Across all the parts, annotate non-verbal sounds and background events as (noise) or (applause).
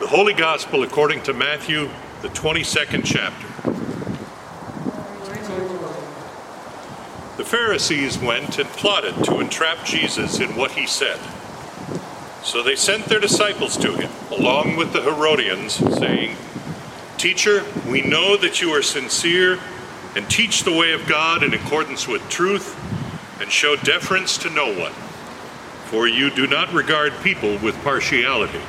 The Holy Gospel according to Matthew, the 22nd chapter. The Pharisees went and plotted to entrap Jesus in what he said. So they sent their disciples to him, along with the Herodians, saying, Teacher, we know that you are sincere and teach the way of God in accordance with truth and show deference to no one, for you do not regard people with partiality.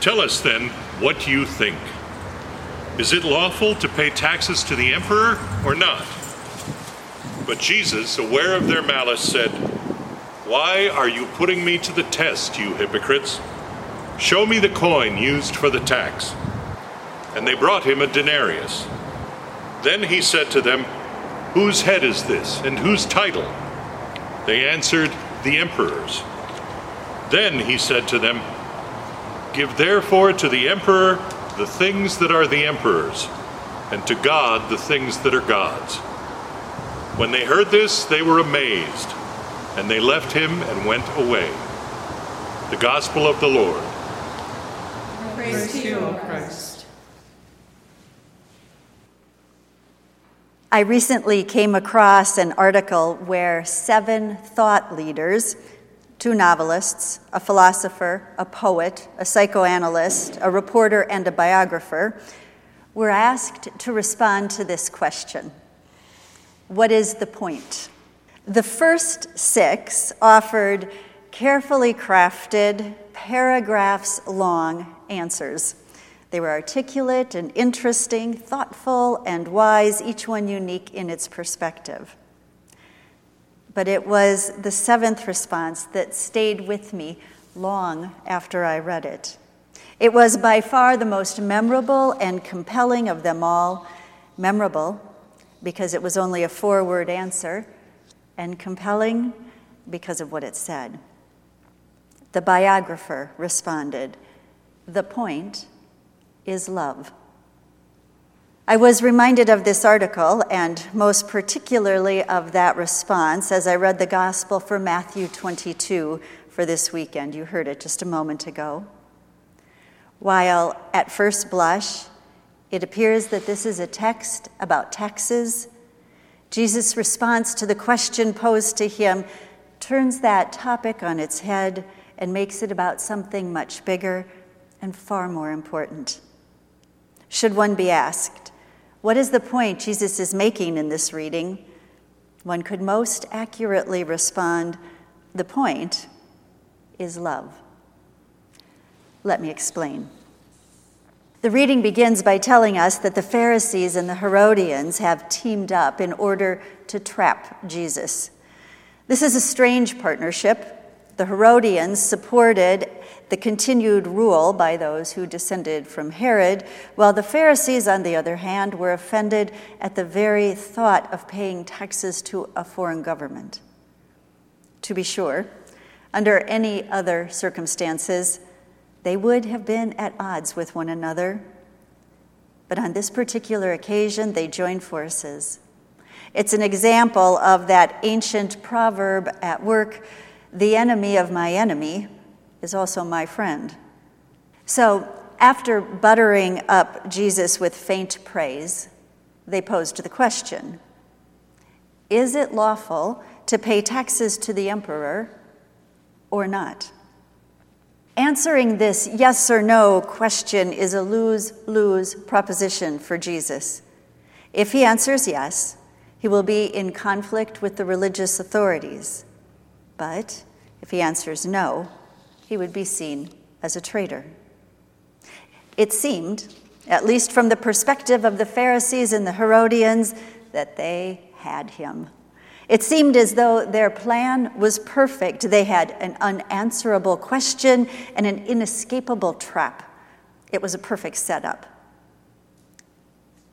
Tell us then what you think. Is it lawful to pay taxes to the emperor or not? But Jesus, aware of their malice, said, Why are you putting me to the test, you hypocrites? Show me the coin used for the tax. And they brought him a denarius. Then he said to them, Whose head is this, and whose title? They answered, The emperor's. Then he said to them, Give therefore to the emperor the things that are the emperor's, and to God the things that are God's. When they heard this, they were amazed, and they left him and went away. The Gospel of the Lord. Praise to you, O Christ. I recently came across an article where seven thought leaders, two novelists, a philosopher, a poet, a psychoanalyst, a reporter, and a biographer, were asked to respond to this question What is the point? The first six offered carefully crafted, paragraphs long answers. They were articulate and interesting, thoughtful and wise, each one unique in its perspective. But it was the seventh response that stayed with me long after I read it. It was by far the most memorable and compelling of them all. Memorable because it was only a four word answer, and compelling because of what it said. The biographer responded, The point is love. I was reminded of this article, and most particularly of that response, as I read the gospel for Matthew 22 for this weekend. You heard it just a moment ago. While at first blush, it appears that this is a text about taxes, Jesus' response to the question posed to him turns that topic on its head and makes it about something much bigger and far more important. Should one be asked, what is the point Jesus is making in this reading? One could most accurately respond, the point is love. Let me explain. The reading begins by telling us that the Pharisees and the Herodians have teamed up in order to trap Jesus. This is a strange partnership. The Herodians supported the continued rule by those who descended from Herod, while the Pharisees, on the other hand, were offended at the very thought of paying taxes to a foreign government. To be sure, under any other circumstances, they would have been at odds with one another. But on this particular occasion, they joined forces. It's an example of that ancient proverb at work the enemy of my enemy is also my friend. So, after buttering up Jesus with faint praise, they posed the question Is it lawful to pay taxes to the emperor or not? Answering this yes or no question is a lose lose proposition for Jesus. If he answers yes, he will be in conflict with the religious authorities. But if he answers no, he would be seen as a traitor. It seemed, at least from the perspective of the Pharisees and the Herodians, that they had him. It seemed as though their plan was perfect. They had an unanswerable question and an inescapable trap. It was a perfect setup.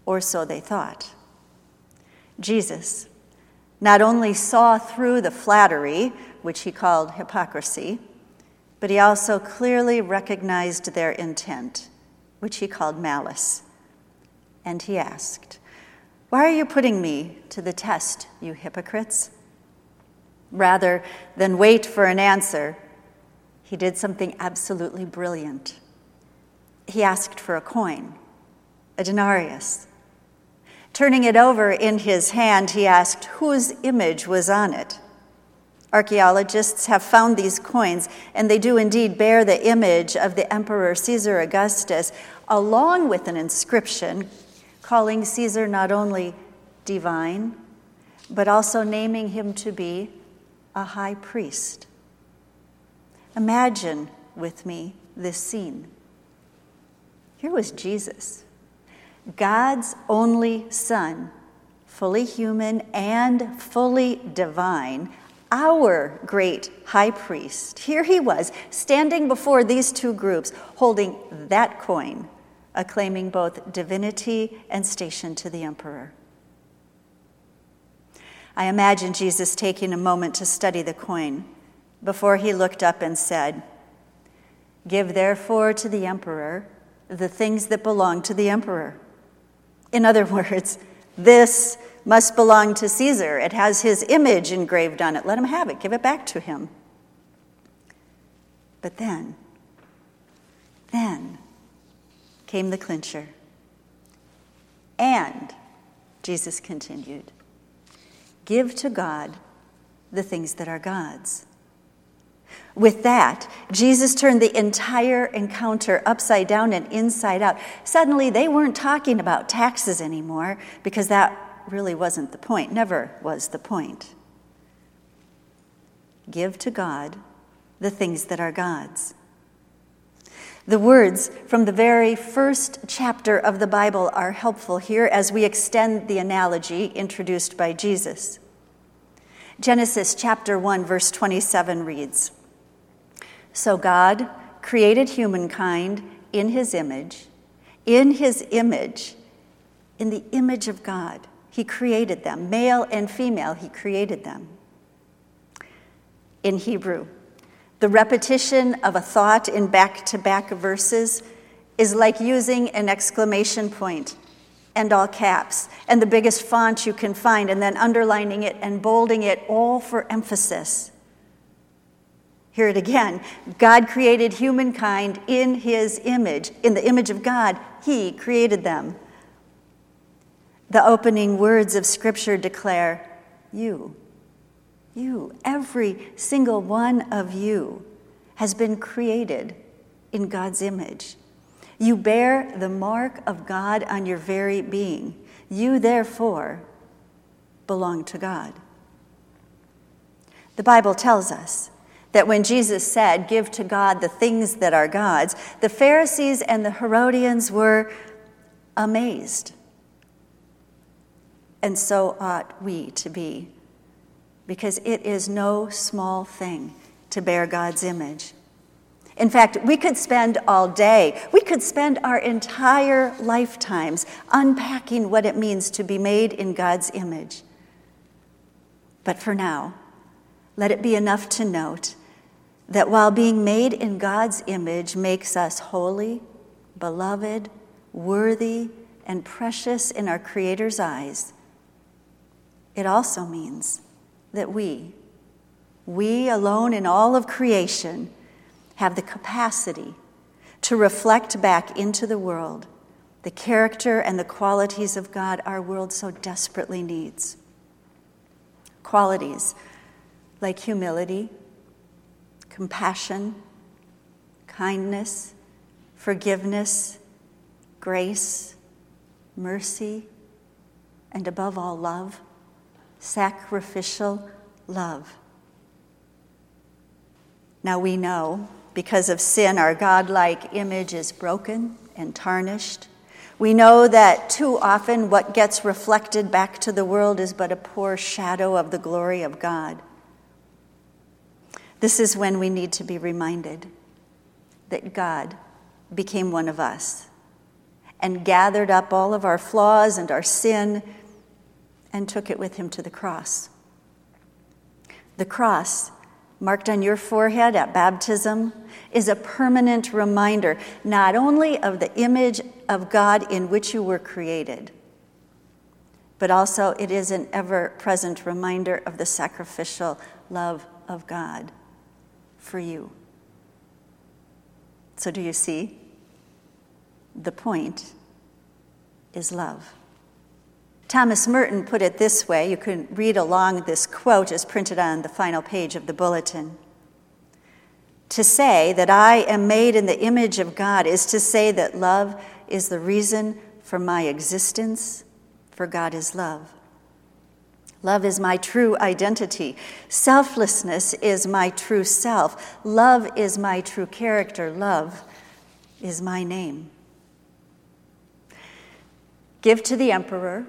Or so they thought. Jesus not only saw through the flattery, which he called hypocrisy, but he also clearly recognized their intent, which he called malice. And he asked, why are you putting me to the test, you hypocrites? Rather than wait for an answer, he did something absolutely brilliant. he asked for a coin, a denarius. Turning it over in his hand, he asked whose image was on it. Archaeologists have found these coins, and they do indeed bear the image of the Emperor Caesar Augustus, along with an inscription calling Caesar not only divine, but also naming him to be a high priest. Imagine with me this scene. Here was Jesus, God's only Son, fully human and fully divine, our great high priest. Here he was, standing before these two groups, holding that coin, acclaiming both divinity and station to the emperor. I imagine Jesus taking a moment to study the coin before he looked up and said, Give therefore to the emperor the things that belong to the emperor. In other (laughs) words, this must belong to Caesar. It has his image engraved on it. Let him have it, give it back to him. But then, then came the clincher. And, Jesus continued, give to God the things that are God's. With that, Jesus turned the entire encounter upside down and inside out. Suddenly, they weren't talking about taxes anymore because that really wasn't the point, never was the point. Give to God the things that are God's. The words from the very first chapter of the Bible are helpful here as we extend the analogy introduced by Jesus. Genesis chapter 1, verse 27 reads So God created humankind in his image. In his image, in the image of God, he created them. Male and female, he created them. In Hebrew, the repetition of a thought in back to back verses is like using an exclamation point and all caps and the biggest font you can find, and then underlining it and bolding it, all for emphasis. Hear it again. God created humankind in his image. In the image of God, he created them. The opening words of Scripture declare, You, you, every single one of you has been created in God's image. You bear the mark of God on your very being. You, therefore, belong to God. The Bible tells us that when Jesus said, Give to God the things that are God's, the Pharisees and the Herodians were amazed and so ought we to be, because it is no small thing to bear God's image. In fact, we could spend all day, we could spend our entire lifetimes unpacking what it means to be made in God's image. But for now, let it be enough to note that while being made in God's image makes us holy, beloved, worthy, and precious in our Creator's eyes, it also means that we, we alone in all of creation, have the capacity to reflect back into the world the character and the qualities of God our world so desperately needs. Qualities like humility, compassion, kindness, forgiveness, grace, mercy, and above all, love sacrificial love. Now we know because of sin, our godlike image is broken and tarnished. We know that too often what gets reflected back to the world is but a poor shadow of the glory of God. This is when we need to be reminded that God became one of us and gathered up all of our flaws and our sin and took it with him to the cross. The cross, marked on your forehead at baptism, is a permanent reminder not only of the image of God in which you were created, but also it is an ever present reminder of the sacrificial love of God for you. So, do you see? The point is love. Thomas Merton put it this way you can read along this quote as printed on the final page of the bulletin. To say that I am made in the image of God is to say that love is the reason for my existence, for God is love. Love is my true identity. Selflessness is my true self. Love is my true character. Love is my name. Give to the emperor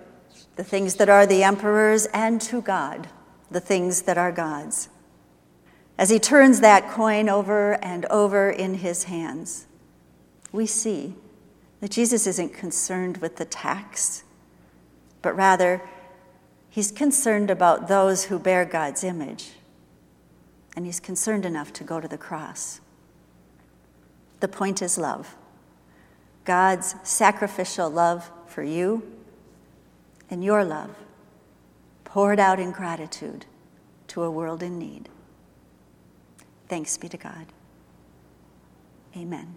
the things that are the emperor's, and to God the things that are God's. As he turns that coin over and over in his hands, we see that Jesus isn't concerned with the tax, but rather He's concerned about those who bear God's image, and he's concerned enough to go to the cross. The point is love God's sacrificial love for you and your love poured out in gratitude to a world in need. Thanks be to God. Amen.